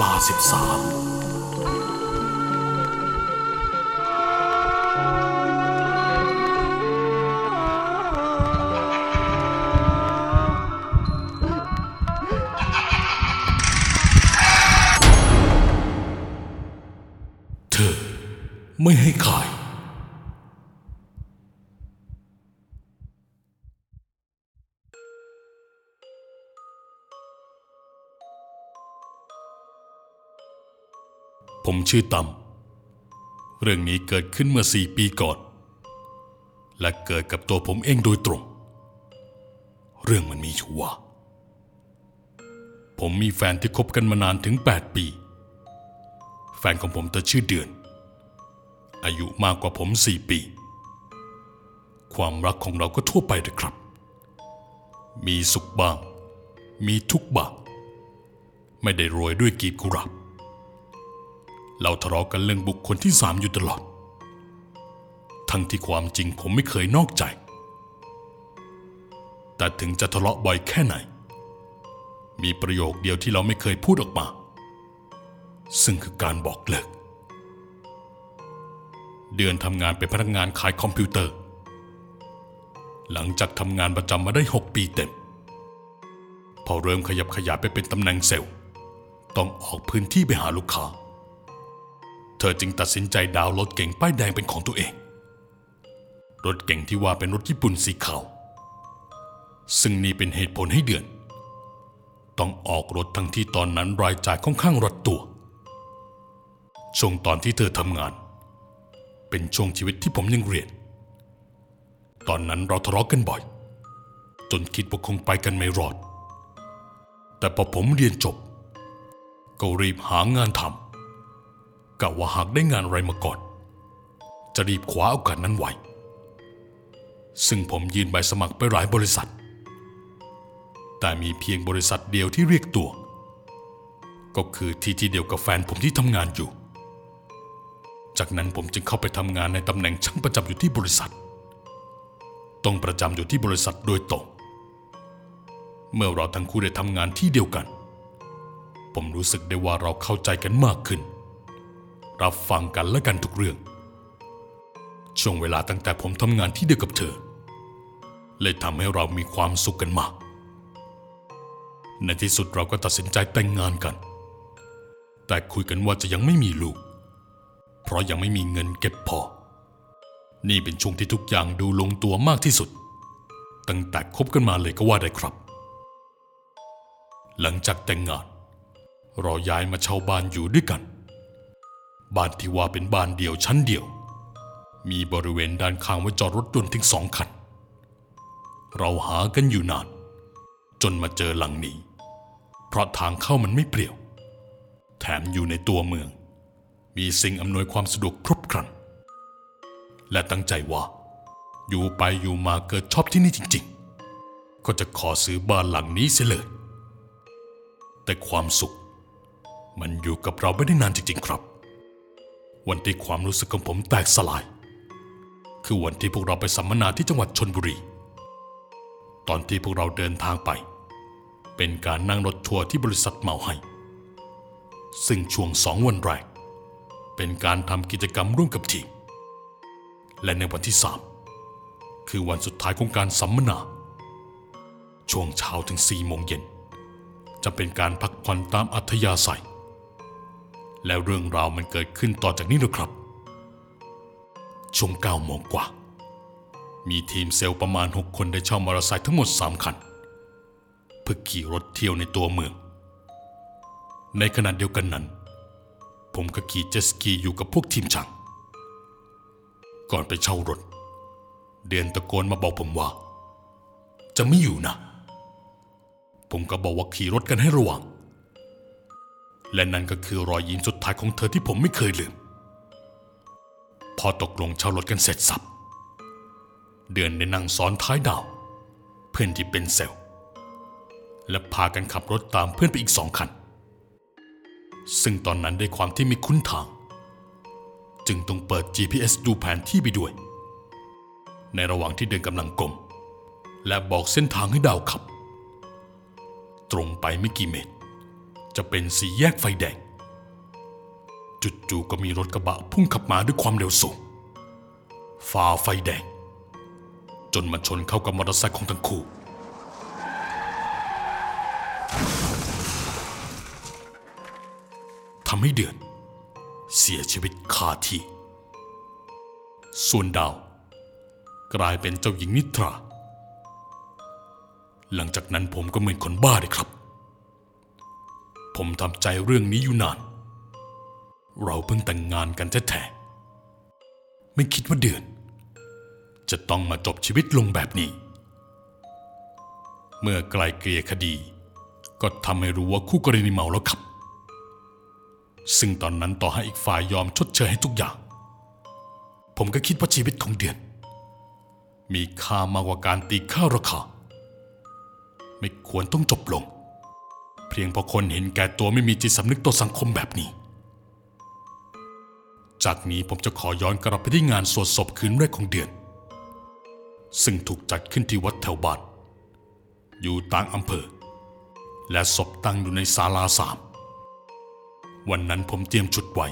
ลาสิบสามเธอไม่ให้ขา ชื่อตำเรื่องนี้เกิดขึ้นเมื่อสี่ปีก่อน และเกิดกับตัวผมเองโดยตรง เรื่องมันมีอยู่ว่าผมมีแฟนที่คบกันมานานถึง 8 ปี แฟนของผมเธอชื่อเดือน อายุมากกว่าผมสี่ปี ความรักของเราก็ทั่วไปเลยครับ มีสุขบ้าง มีทุกบ้าง ไม่ได้รวยด้วยกีบกุหลาบ เราทะเลาะกันเรื่องบุคคลที่สามอยู่ตลอด ทั้งที่ความจริงผมไม่เคยนอกใจ แต่ถึงจะทะเลาะบ่อยแค่ไหน มีประโยคเดียวที่เราไม่เคยพูดออกมา ซึ่งคือการบอกเลิก เดือนทำงานเป็นพนักงานขายคอมพิวเตอร์ หลังจากทำงานประจำมาได้ 6 ปีเต็ม พอเริ่มขยับขยายไปเป็นตำแหน่งเซลล์ ต้องออกพื้นที่ไปหาลูกค้า เธอจึงตัดสินใจดาวรถเก่งป้ายแดงเป็นของตัวเอง รถเก่งที่ว่าเป็นรถญี่ปุ่นสีขาว ซึ่งนี่เป็นเหตุผลให้เดือน ต้องออกรถทั้งที่ตอนนั้นรายจ่ายค่อนข้างรัดตัว ช่วงตอนที่เธอทำงาน เป็นช่วงชีวิตที่ผมยังเรียน ตอนนั้นเราทะเลาะกันบ่อย จนคิดว่าคงไปกันไม่รอด แต่พอผมเรียนจบ ก็รีบหางานทำ กะว่าหากได้งานอะไรมาก่อน จะรีบคว้าโอกาสนั้นไว้ ซึ่งผมยื่นใบสมัครไปหลายบริษัท แต่มีเพียงบริษัทเดียวที่เรียกตัว ก็คือที่ที่เดียวกับแฟนผมที่ทำงานอยู่ จากนั้นผมจึงเข้าไปทำงานในตำแหน่งช่างประจำอยู่ที่บริษัท ต้องประจำอยู่ที่บริษัทโดยตรง เมื่อเราทั้งคู่ได้ทำงานที่เดียวกัน ผมรู้สึกได้ว่าเราเข้าใจกันมากขึ้น รับฟังกันและกันทุกเรื่อง ช่วงเวลาตั้งแต่ผมทำงานที่เดียวกับเธอ เลยทำให้เรามีความสุขกันมาก ในที่สุดเราก็ตัดสินใจแต่งงานกัน แต่คุยกันว่าจะยังไม่มีลูก เพราะยังไม่มีเงินเก็บพอ นี่เป็นช่วงที่ทุกอย่างดูลงตัวมากที่สุด ตั้งแต่คบกันมาเลยก็ว่าได้ครับ หลังจากแต่งงาน เราย้ายมาเช่าบ้านอยู่ด้วยกัน บ้านที่ว่าเป็นบ้านเดี่ยวชั้นเดียว มีบริเวณด้านข้างไว้จอดรถยนต์ถึงสองคัน เราหากันอยู่นาน จนมาเจอหลังนี้ เพราะทางเข้ามันไม่เปลี่ยว แถมอยู่ในตัวเมือง มีสิ่งอำนวยความสะดวกครบครัน และตั้งใจว่า อยู่ไปอยู่มาเกิดชอบที่นี่จริง ๆ ก็จะขอซื้อบ้านหลังนี้เสียเลย แต่ความสุข มันอยู่กับเราไม่ได้นานจริง ๆ ครับ วันที่ความรู้สึกของผมแตกสลาย คือวันที่พวกเราไปสัมมนาที่จังหวัดชนบุรี ตอนที่พวกเราเดินทางไป เป็นการนั่งรถทัวร์ที่บริษัทเหมาให้ ซึ่งช่วงสองวันแรก เป็นการทำกิจกรรมร่วมกับทีม และในวันที่สามคือวันสุดท้ายของการสัมมนา ช่วงเช้าถึงสี่โมงเย็นจะเป็นการพักผ่อนตามอัธยาศัย แล้วเรื่องราวมันเกิดขึ้นต่อจากนี้นะครับ ช่วงเก้าโมงกว่า มีทีมเซลล์ประมาณ 6 คนได้เช่ามอเตอร์ไซค์ทั้งหมด 3 คันเพื่อขี่รถเที่ยวในตัวเมือง ในขณะเดียวกันนั้น ผมก็ขี่เจ็ตสกีอยู่กับพวกทีมช่าง ก่อนไปเช่ารถ เดือนตะโกนมาบอกผมว่า จะไม่อยู่นะ ผมก็บอกว่าขี่รถกันให้ระวัง และนั่นก็คือรอยยิ้มสุดท้ายของเธอที่ผมไม่เคยลืม พอตกลงเช่ารถกันเสร็จสับ เดือนได้นั่งซ้อนท้ายดาว เพื่อนที่เป็นเซลล์และพากันขับรถตามเพื่อนไปอีกสองคัน ซึ่งตอนนั้นด้วยความที่ไม่คุ้นทาง จึงต้องเปิด GPS ดูแผนที่ไปด้วย ในระหว่างที่เดินกำลังกลม และบอกเส้นทางให้ดาวขับ ตรงไปไม่กี่เมตร จะเป็นสีแยกไฟแดง จู่ๆก็มีรถกระบะพุ่งขับมาด้วยความเร็วสูงฝ่าไฟแดง จนมาชนเข้ากับมอเตอร์ไซค์ของทั้งคู่ ทำให้เดือน เสียชีวิตคาที่ ส่วนดาว กลายเป็นเจ้าหญิงนิทรา หลังจากนั้นผมก็เหมือนคนบ้าเลยครับ ผมทำใจเรื่องนี้อยู่นาน เราเพิ่งแต่งงานกันแท้ๆไม่คิดว่าเดือน จะต้องมาจบชีวิตลงแบบนี้ เมื่อไกลเกลี่ยคดี ก็ทำให้รู้ว่าคู่กรณีเมาแล้วขับ ซึ่งตอนนั้นต่อให้อีกฝ่ายยอมชดเชยให้ทุกอย่าง ผมก็คิดว่าชีวิตของเดือน มีค่ามากกว่าการตีค่าราคา ไม่ควรต้องจบลง เพียงเพราะคนเห็นแก่ตัวไม่มีจิตสำนึกต่อสังคมแบบนี้ จากนี้ผมจะขอย้อนกลับไปที่งานสวดศพคืนแรกของเดือน ซึ่งถูกจัดขึ้นที่วัดแถวบ้านอยู่ต่างอำเภอ และศพตั้งอยู่ในศาลาสามวันนั้นผมเตรียมชุดไว้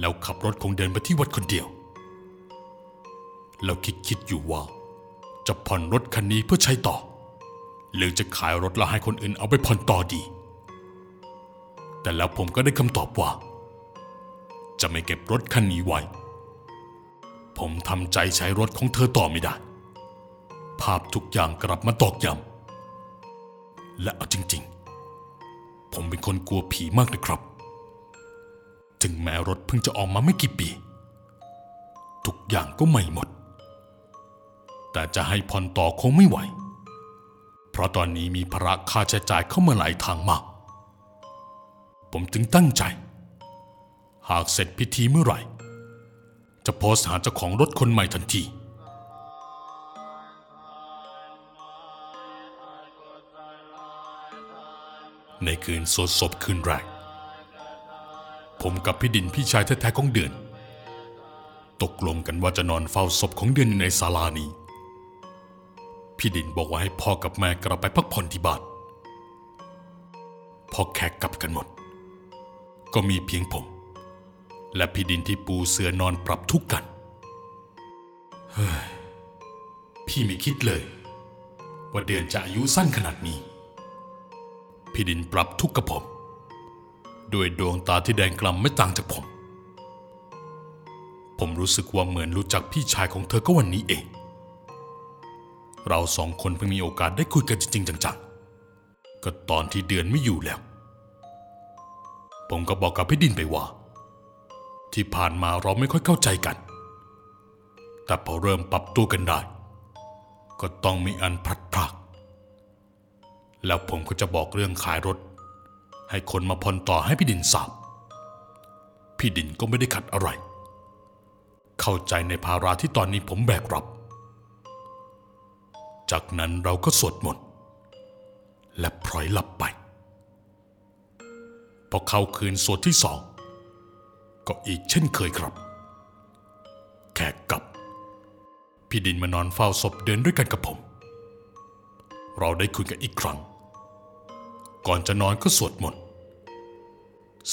แล้วขับรถคงเดินไปที่วัดคนเดียว แล้วคิดคิดอยู่ว่า จะผ่อนรถคันนี้เพื่อใช้ต่อ หรือจะขายรถแล้วให้คนอื่นเอาไปผ่อนต่อดี แต่แล้วผมก็ได้คำตอบว่า จะไม่เก็บรถคันนี้ไว้ ผมทำใจใช้รถของเธอต่อไม่ได้ ภาพทุกอย่างกลับมาตอกย้ำและเอาจริง ๆ ผมเป็นคนกลัวผีมากนะครับ ถึงแม้รถเพิ่งจะออกมาไม่กี่ปี ทุกอย่างก็ใหม่หมด แต่จะให้ผ่อนต่อคงไม่ไหว เพราะตอนนี้มีภาระค่าใช้จ่ายเข้ามาหลายทางมาก ผมจึงตั้งใจ หากเสร็จพิธีเมื่อไหร่ จะโพสหาเจ้าของรถคนใหม่ทันทีในคืนสวดศพคืนแรก ผมกับพี่ดินพี่ชายแท้ๆของเดือน ตกลงกันว่าจะนอนเฝ้าศพของเดือนอยู่ในศาลานี้ พี่ดินบอกว่าให้พ่อกับแม่กลับไปพักผ่อนที่บ้านพอแขกกลับกันหมด ก็มีเพียงผม และพี่ดินที่ปูเสือนอนปรับทุกข์กันเฮ้ยพี่ไม่คิดเลย ว่าเดือนจะอายุสั้นขนาดนี้ พี่ดินปรับทุกข์กับผม ด้วยดวงตาที่แดงกล่ำไม่ต่างจากผม ผมรู้สึกว่าเหมือนรู้จักพี่ชายของเธอก็วันนี้เอง เราสองคนเพิ่งมีโอกาสได้คุยกันจริง ๆ จังๆ ก็ตอนที่เดือนไม่อยู่แล้ว ผมก็บอกกับพี่ดินไปว่า ที่ผ่านมาเราไม่ค่อยเข้าใจกัน แต่พอเริ่มปรับตัวกันได้ ก็ต้องมีอันพลัดพราก แล้วผมก็จะบอกเรื่องขายรถ ให้คนมาผ่อนต่อให้พี่ดินทราบ พี่ดินก็ไม่ได้ขัดอะไร เข้าใจในภาระที่ตอนนี้ผมแบกรับ จากนั้นเราก็สวดมนต์และพลอยหลับไป พอเข้าคืนสวดที่สอง ก็อีกเช่นเคยครับ แขกกลับพี่ดินมานอนเฝ้าศพเดินด้วยกันกับผม เราได้คุยกันอีกครั้ง ก่อนจะนอนก็สวดมนต์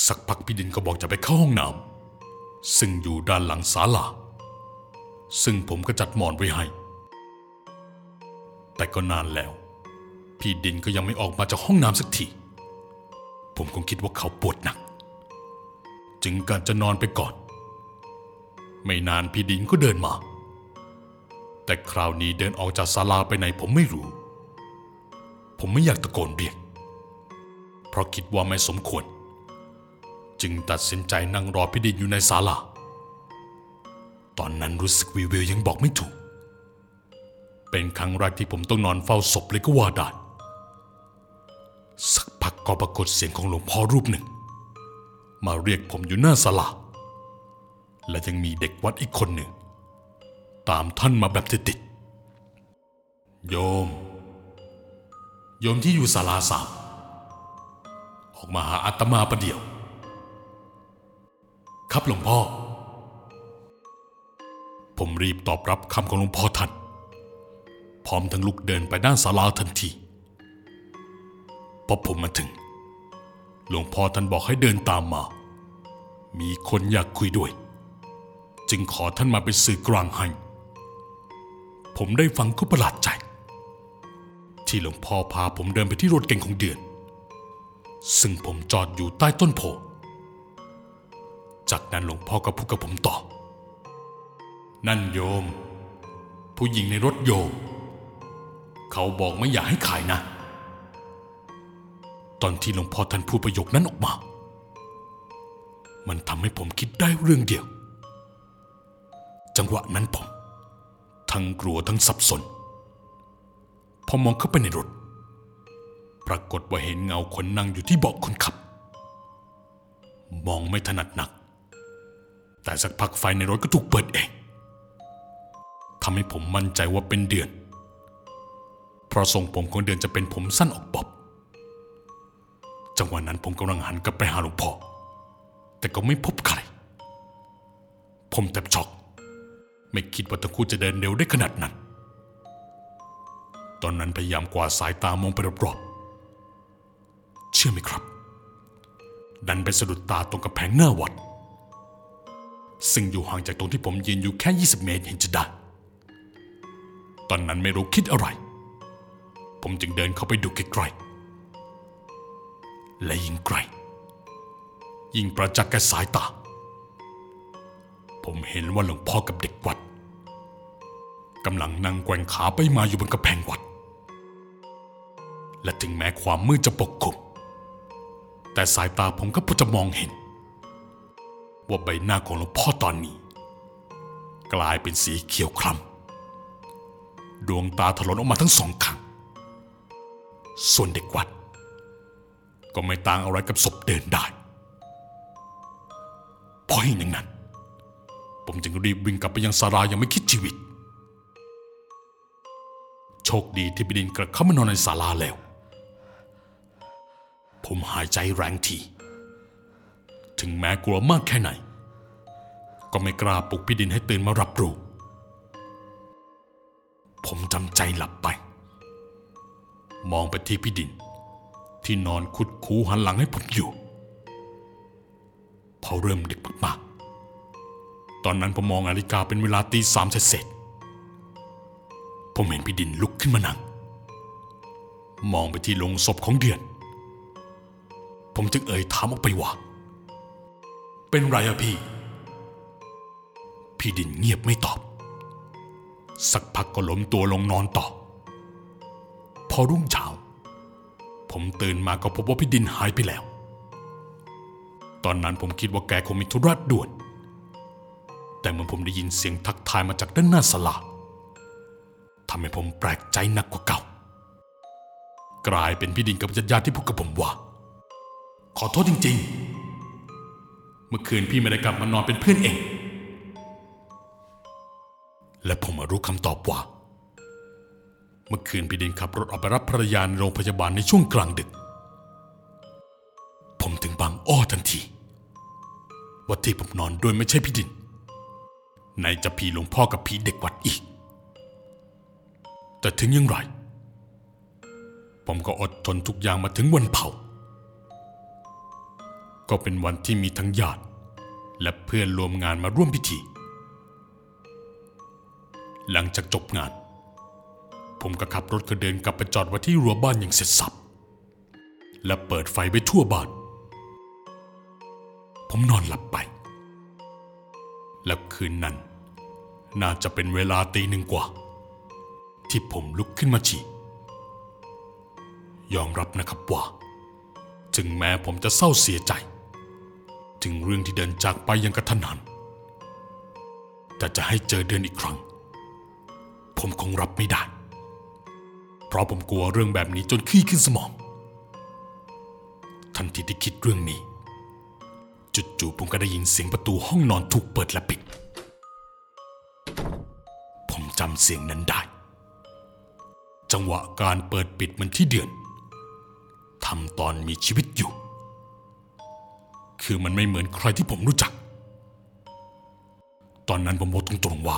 สักพักพี่ดินก็บอกจะไปเข้าห้องน้ำซึ่งอยู่ด้านหลังศาลา ซึ่งผมก็จัดหมอนไว้ให้ แต่ก็นานแล้ว พี่ดินก็ยังไม่ออกมาจากห้องน้ำสักที ผมคงคิดว่าเขาปวดหนัก จึงการจะนอนไปก่อน ไม่นานพี่ดินก็เดินมา แต่คราวนี้เดินออกจากศาลาไปไหนผมไม่รู้ ผมไม่อยากตะโกนเรียก เพราะคิดว่าไม่สมควร จึงตัดสินใจนั่งรอพี่ดินอยู่ในศาลา ตอนนั้นรู้สึกวิววยังบอกไม่ถูก เป็นครั้งแรกที่ผมต้องนอนเฝ้าศพเลยก็ว่าได้สักพักก็ปรากฏเสียงของหลวงพ่อรูปหนึ่ง มาเรียกผมอยู่หน้าศาลาและยังมีเด็กวัดอีกคนหนึ่ง ตามท่านมาแบบติดๆโยม โยมที่อยู่ศาลาสามออกมาหาอาตมาประเดี๋ยว ครับหลวงพ่อ ผมรีบตอบรับคำของหลวงพ่อท่าน พร้อมทั้งลุกเดินไปด้านศาลาทันที พอผมมาถึง หลวงพ่อท่านบอกให้เดินตามมา มีคนอยากคุยด้วย จึงขอท่านมาเป็นสื่อกลางให้ ผมได้ฟังก็ประหลาดใจ ที่หลวงพ่อพาผมเดินไปที่รถเก่งของเดือน ซึ่งผมจอดอยู่ใต้ต้นโพ จากนั้นหลวงพ่อก็พูดกับผมต่อ นั่นโยมผู้หญิงในรถโยม เขาบอกไม่อยากให้ขายนะ ตอนที่หลวงพ่อท่านพูดประโยคนั้นออกมา มันทำให้ผมคิดได้เรื่องเดียว จังหวะนั้นผม ทั้งกลัวทั้งสับสน พอมองเข้าไปในรถ ปรากฏว่าเห็นเงาคนนั่งอยู่ที่เบาะคนขับ มองไม่ถนัดหนัก แต่สักพักไฟในรถก็ถูกเปิดเองทำให้ผมมั่นใจว่าเป็นเดือน เพราะทรงผมของเดือนจะเป็นผมสั้นออกบอบ จังหวะนั้นผมกำลังหันกลับไปหาหลวงพ่อ แต่ก็ไม่พบใคร ผมแทบช็อก ไม่คิดว่าทั้งคู่จะเดินเร็วได้ขนาดนั้น ตอนนั้นพยายามกวาดสายตามองไปรอบๆ เชื่อไหมครับ ดันไปสะดุดตาตรงกระแพงหน้าวัด ซึ่งอยู่ห่างจากตรงที่ผมยืนอยู่แค่ 20 เมตรเห็นจะได้ ตอนนั้นไม่รู้คิดอะไร ผมจึงเดินเข้าไปดูใกล้ๆและยิ่งไกลยิ่งประจักษ์แก่สายตา ผมเห็นว่าหลวงพ่อกับเด็กวัดกำลังนั่งแกว่งขาไปมาอยู่บนกระแพงวัด และถึงแม้ความมืดจะปกคลุมแต่สายตาผมก็พอจะมองเห็น ว่าใบหน้าของหลวงพ่อตอนนี้ กลายเป็นสีเขียวคล้ำดวงตาถลนออกมาทั้งสองข้าง ส่วนเด็กวัด ก็ไม่ต่างอะไรกับศพเดินได้พอเห็นอย่างนั้น ผมจึงรีบวิ่งกลับไปยังศาลายังไม่คิดชีวิต โชคดีที่บิดินกลับเข้ามานอนในศาลาแล้ว ผมหายใจแรงที ถึงแม้กลัวมากแค่ไหน ก็ไม่กล้าปลุกพี่ดินให้ตื่นมารับรู้ ผมจำใจหลับไป มองไปที่พี่ดิน ที่นอนคุดคูหันหลังให้ผมอยู่พอเริ่มดึกมากๆ ตอนนั้นผมมองนาฬิกาเป็นเวลาตีสามเสร็จผมเห็นพี่ดินลุกขึ้นมานั่ง มองไปที่โลงศพของเดือน ผมจึงเอ่ยถามออกไปว่า เป็นไรอะพี่ พี่ดินเงียบไม่ตอบ สักพักก็ล้มตัวลงนอนต่อ พอรุ่งเช้า ผมตื่นมาก็พบว่าพี่ดินหายไปแล้ว ตอนนั้นผมคิดว่าแกคงมีธุระด่วน แต่เมื่อผมได้ยินเสียงทักทายมาจากด้านหน้าศาลาทำให้ผมแปลกใจหนักกว่าเก่า กลายเป็นพี่ดินกับญาติๆที่พูดกับผมว่า ขอโทษจริง ๆ เมื่อคืนพี่ไม่ได้กลับมานอนเป็นเพื่อนเอง และผมมารู้คำตอบว่า เมื่อคืนพี่ดินขับรถออกไปรับภรรยาในโรงพยาบาลในช่วงกลางดึก ผมถึงบางอ้อทันทีว่าที่ผมนอนด้วยไม่ใช่พี่ดินไหนจะพี่หลวงพ่อกับพี่เด็กวัดอีก แต่ถึงย่างไร ผมก็อดทนทุกอย่างมาถึงวันเผา ก็เป็นวันที่มีทั้งญาติและเพื่อนรวมงานมาร่วมพิธี หลังจากจบงาน ผมก็ขับรถกระเดินกลับไปจอดไว้ที่รั้วบ้านอย่างเสร็จสับ และเปิดไฟไปทั่วบ้าน ผมนอนหลับไป และคืนนั้น น่าจะเป็นเวลาตีหนึ่งกว่า ที่ผมลุกขึ้นมาฉี่ยอมรับนะครับว่า ถึงแม้ผมจะเศร้าเสียใจ ถึงเรื่องที่เดินจากไปอยังกระทันหัน แต่จะให้เจอเดือนอีกครั้ง ผมคงรับไม่ได้ เพราะผมกลัวเรื่องแบบนี้จนขี้ขึ้นสมอง ทันทีที่คิดเรื่องนี้ จู่ๆผมก็ได้ยินเสียงประตูห้องนอนถูกเปิดและปิด ผมจำเสียงนั้นได้ จังหวะการเปิดปิดมันที่เดือนทำตอนมีชีวิตอยู่ คือมันไม่เหมือนใครที่ผมรู้จัก ตอนนั้นผมบอกตรงๆว่า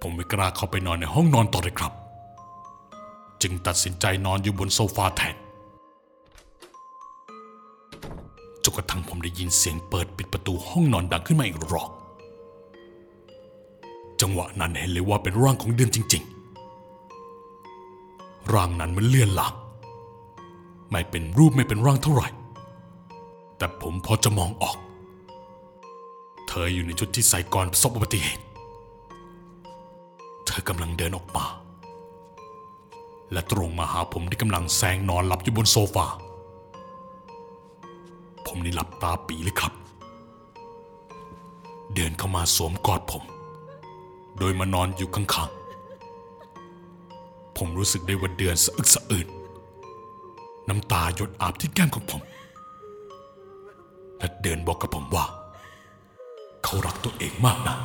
ผมไม่กล้าเข้าไปนอนในห้องนอนต่อเลยครับ จึงตัดสินใจนอนอยู่บนโซฟาแทนจนกระทั่งผมได้ยินเสียงเปิดปิดประตูห้องนอนดังขึ้นมาอีกรอบจังหวะนั้นเห็นเลยว่าเป็นร่างของเดือนจริง ๆ ร่างนั้นมันเลื่อนหลังไม่เป็นรูปไม่เป็นร่างเท่าไหร่ แต่ผมพอจะมองออก เธออยู่ในชุดที่ใส่ก่อนประสบอุบัติเหตุ เธอกำลังเดินออกมา และตรงมาหาผมที่กำลังแซงนอนหลับอยู่บนโซฟา ผมนี่หลับตาปีเลยครับ เดินเข้ามาสวมกอดผม โดยมานอนอยู่ข้างๆ ผมรู้สึกได้ว่าเดือนสะอึกสะอื้นน้ำตาหยดอาบที่แก้มของผม และเดินบอกกับผมว่า เขารักตัวเองมากนะ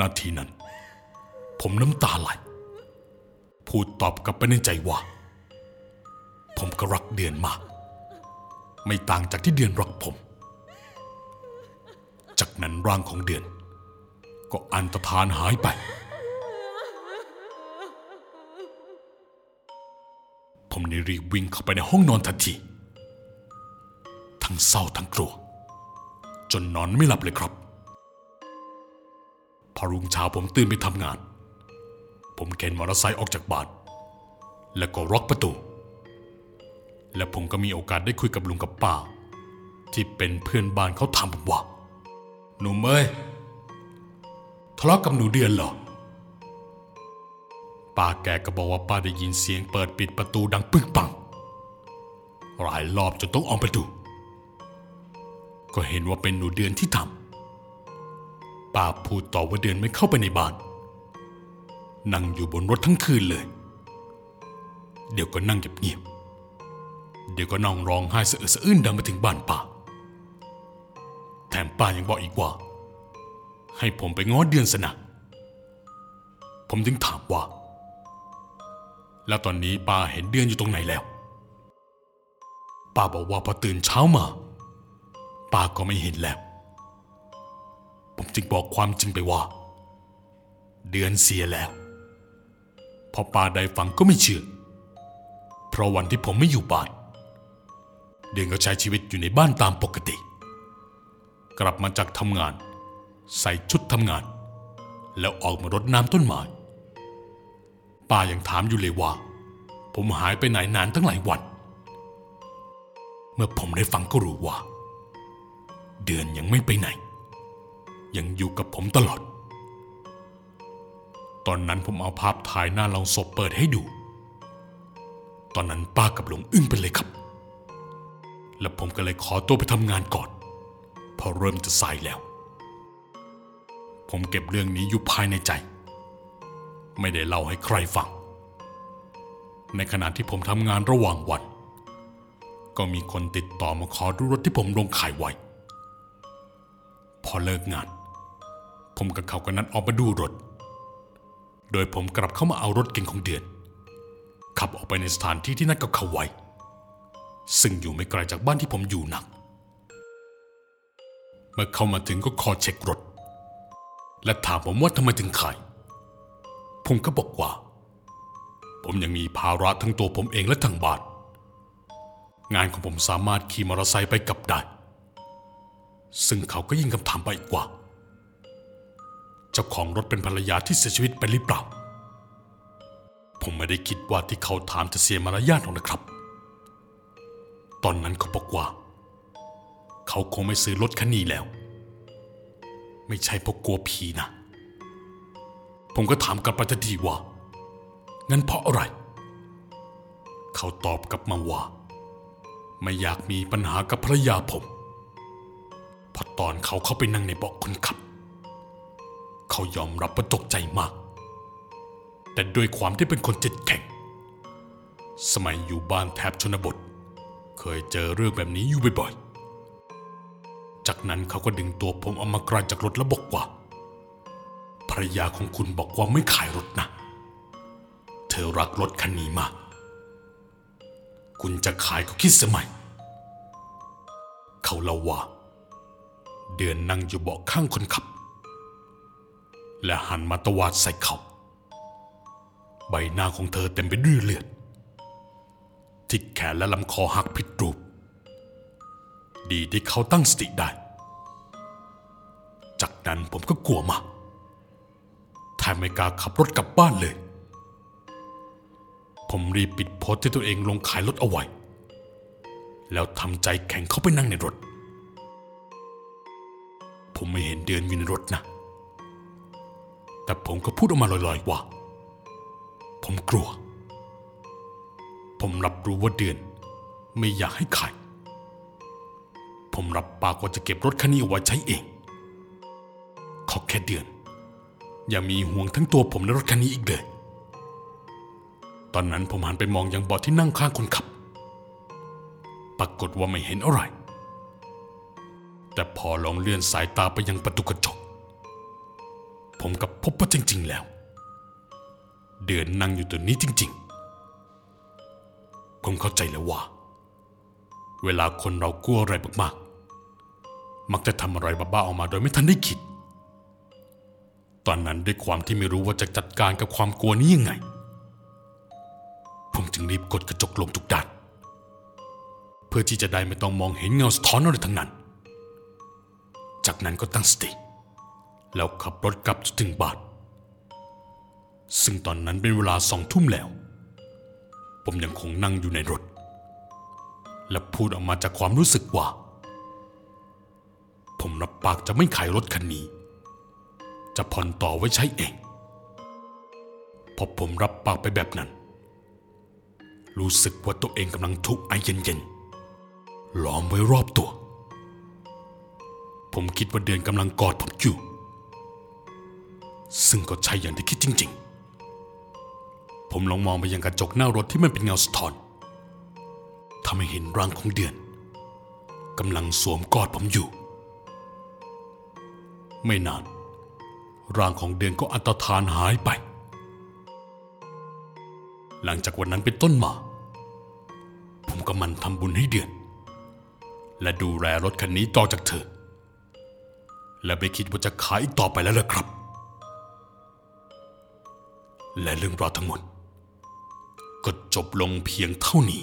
นาทีนั้น ผมน้ำตาไหล พูดตอบกลับไปในใจว่า ผมก็รักเดือนมาก ไม่ต่างจากที่เดือนรักผม จากนั้นร่างของเดือน ก็อันตรธานหายไป ผมได้รีบวิ่งเข้าไปในห้องนอนทันที ทั้งเศร้าทั้งกลัว จนนอนไม่หลับเลยครับพอรุ่งเช้าผมตื่นไปทำงาน ผมเข็นมอเตอร์ไซค์ออกจากบ้านแล้วก็ล็อกประตู และผมก็มีโอกาสได้คุยกับลุงกับป้า ที่เป็นเพื่อนบ้านเขาถามผมว่า หนุ่มเอ้ยทะเลาะกับหนูเดือนเหรอป้าแกก็บอกว่าป้าได้ยินเสียงเปิดปิดประตูดังปึ้งปัง หลายรอบจนต้องออกไปดู ก็เห็นว่าเป็นหนูเดือนที่ทำป้าพูดต่อว่าเดือนไม่เข้าไปในบ้าน นั่งอยู่บนรถทั้งคืนเลย เดี๋ยวก็นั่งเงียบๆเดี๋ยวก็นั่งร้องไห้สะอึกสะอื้นดังมาถึงบ้านป้า แถมป้ายังบอกอีกว่า ให้ผมไปง้อเดือนสนะผมจึงถามว่า แล้วตอนนี้ป้าเห็นเดือนอยู่ตรงไหนแล้ว ป้าบอกว่าพอตื่นเช้ามา ป้าก็ไม่เห็นแล้ว ผมจึงบอกความจริงไปว่า เดือนเสียแล้ว พอป้าได้ฟังก็ไม่เชื่อ เพราะวันที่ผมไม่อยู่บ้าน เดือนก็ใช้ชีวิตอยู่ในบ้านตามปกติ กลับมาจากทำงาน ใส่ชุดทำงาน แล้วออกมารดน้ำต้นไม้ป้ายังถามอยู่เลยว่า ผมหายไปไหนนานตั้งหลายวัน เมื่อผมได้ฟังก็รู้ว่า เดือนยังไม่ไปไหน ยังอยู่กับผมตลอด ตอนนั้นผมเอาภาพถ่ายหน้าลองศพเปิดให้ดู ตอนนั้นป้ากับลุงอึ้งไปเลยครับ แล้วผมก็เลยขอตัวไปทำงานก่อนเพอเริ่มจะสายแล้ว ผมเก็บเรื่องนี้อยู่ภายในใจ ไม่ได้เล่าให้ใครฟัง ในขณะที่ผมทำงานระหว่างวัน ก็มีคนติดต่อมาขอดูรถที่ผมลงขายไว้ พอเลิกงาน ผมกับเขาก็นัดออกมาดูรถ โดยผมกลับเข้ามาเอารถเก่งของเดือน ขับออกไปในสถานที่ที่นัดกับเขาไว้ ซึ่งอยู่ไม่ไกลจากบ้านที่ผมอยู่นัก เมื่อเข้ามาถึงก็ขอเช็ครถ และถามผมว่าทำไมถึงขาย ผมก็บอกว่า ผมยังมีภาระทั้งตัวผมเองและทั้งบ้านงานของผมสามารถขี่มอเตอร์ไซค์ไปกลับได้ ซึ่งเขาก็ยิ่งคำถามไปอีกว่า เจ้าของรถเป็นภรรยาที่เสียชีวิตไปหรือเปล่า ผมไม่ได้คิดว่าที่เขาถามจะเสียมารยาทหรอกนะครับ ตอนนั้นเขาบอกว่า เขาคงไม่ซื้อรถคันนี้แล้ว ไม่ใช่เพราะกลัวผีนะ ผมก็ถามกับไปทันทีว่า งั้นเพราะอะไร เขาตอบกลับมาว่า ไม่อยากมีปัญหากับภรรยาผมพราะตอนเขาเข้าไปนั่งในเบาะคนขับ เขายอมรับว่าตกใจมาก แต่ด้วยความที่เป็นคนจิตแข็ง สมัยอยู่บ้านแถบชนบท เคยเจอเรื่องแบบนี้อยู่บ่อยๆ จากนั้นเขาก็ดึงตัวผมออกมากลางจากรถแล้วบอกว่าภรรยาของคุณบอกว่าไม่ขายรถนะ เธอรักรถคันนี้มาก คุณจะขายก็คิดสมัย เขาเล่าว่า เดือนนั่งอยู่เบาะข้างคนขับ และหันมาตวาดใส่เขา ใบหน้าของเธอเต็มไปด้วยเลือด ที่แขนและลำคอหักผิดรูป ดีที่เขาตั้งสติได้ จากนั้นผมก็กลัวมากแทบไม่กล้าขับรถกลับบ้านเลย ผมรีบปิดโพสต์ที่ตัวเองลงขายรถเอาไว้ แล้วทำใจแข็งเข้าไปนั่งในรถ ผมไม่เห็นเดือนอยู่ในรถนะ แต่ผมก็พูดออกมาลอยๆว่า ผมกลัว ผมรับรู้ว่าเดือน ไม่อยากให้ขายผมรับปากว่าจะเก็บรถคันนี้เอาไว้ใช้เอง ขอแค่เดือน อย่ามีห่วงทั้งตัวผมและรถคันนี้อีกเลย ตอนนั้นผมหันไปมองยังเบาะที่นั่งข้างคนขับ ปรากฏว่าไม่เห็นอะไร แต่พอลองเลื่อนสายตาไปยังประตูกระจก ผมกับพบว่าจริง ๆ แล้ว เดือนนั่งอยู่ตัวนี้จริง ๆ ผมเข้าใจแล้วว่า เวลาคนเรากลัวอะไรมากๆ มักจะทำอะไรบ้าๆออกมาโดยไม่ทันได้คิด ตอนนั้นด้วยความที่ไม่รู้ว่าจะจัดการกับความกลัวนี้ยังไง ผมจึงรีบกดกระจกลงทุกด้านเพื่อที่จะได้ไม่ต้องมองเห็นเงาสะท้อนอะไรทั้งนั้น จากนั้นก็ตั้งสติ แล้วขับรถกลับจนถึงบ้านซึ่งตอนนั้นเป็นเวลาสองทุ่มแล้ว ผมยังคงนั่งอยู่ในรถ และพูดออกมาจากความรู้สึกว่า ผมรับปากจะไม่ขายรถคันนี้ จะผ่อนต่อไว้ใช้เองพอผมรับปากไปแบบนั้น รู้สึกว่าตัวเองกำลังถูกข์ไอเย็นๆล้อมไว้รอบตัว ผมคิดว่าเดือนกำลังกอดผมอยู่ ซึ่งก็ใช่อย่างที่คิดจริง ๆ ผมลองมองไปยังกระจกหน้ารถที่มันเป็นเงาสะท้อนทำให้เห็นร่างของเดือนกำลังสวมกอดผมอยู่ ไม่นาน ร่างของเดือนก็อันตรธานหายไป หลังจากวันนั้นเป็นต้นมา ผมก็มันทำบุญให้เดือน และดูแลรถคันนี้ต่อจากเธอ และไม่คิดว่าจะขายอีกต่อไปแล้วล่ะครับ และเรื่องราวทั้งหมด ก็จบลงเพียงเท่านี้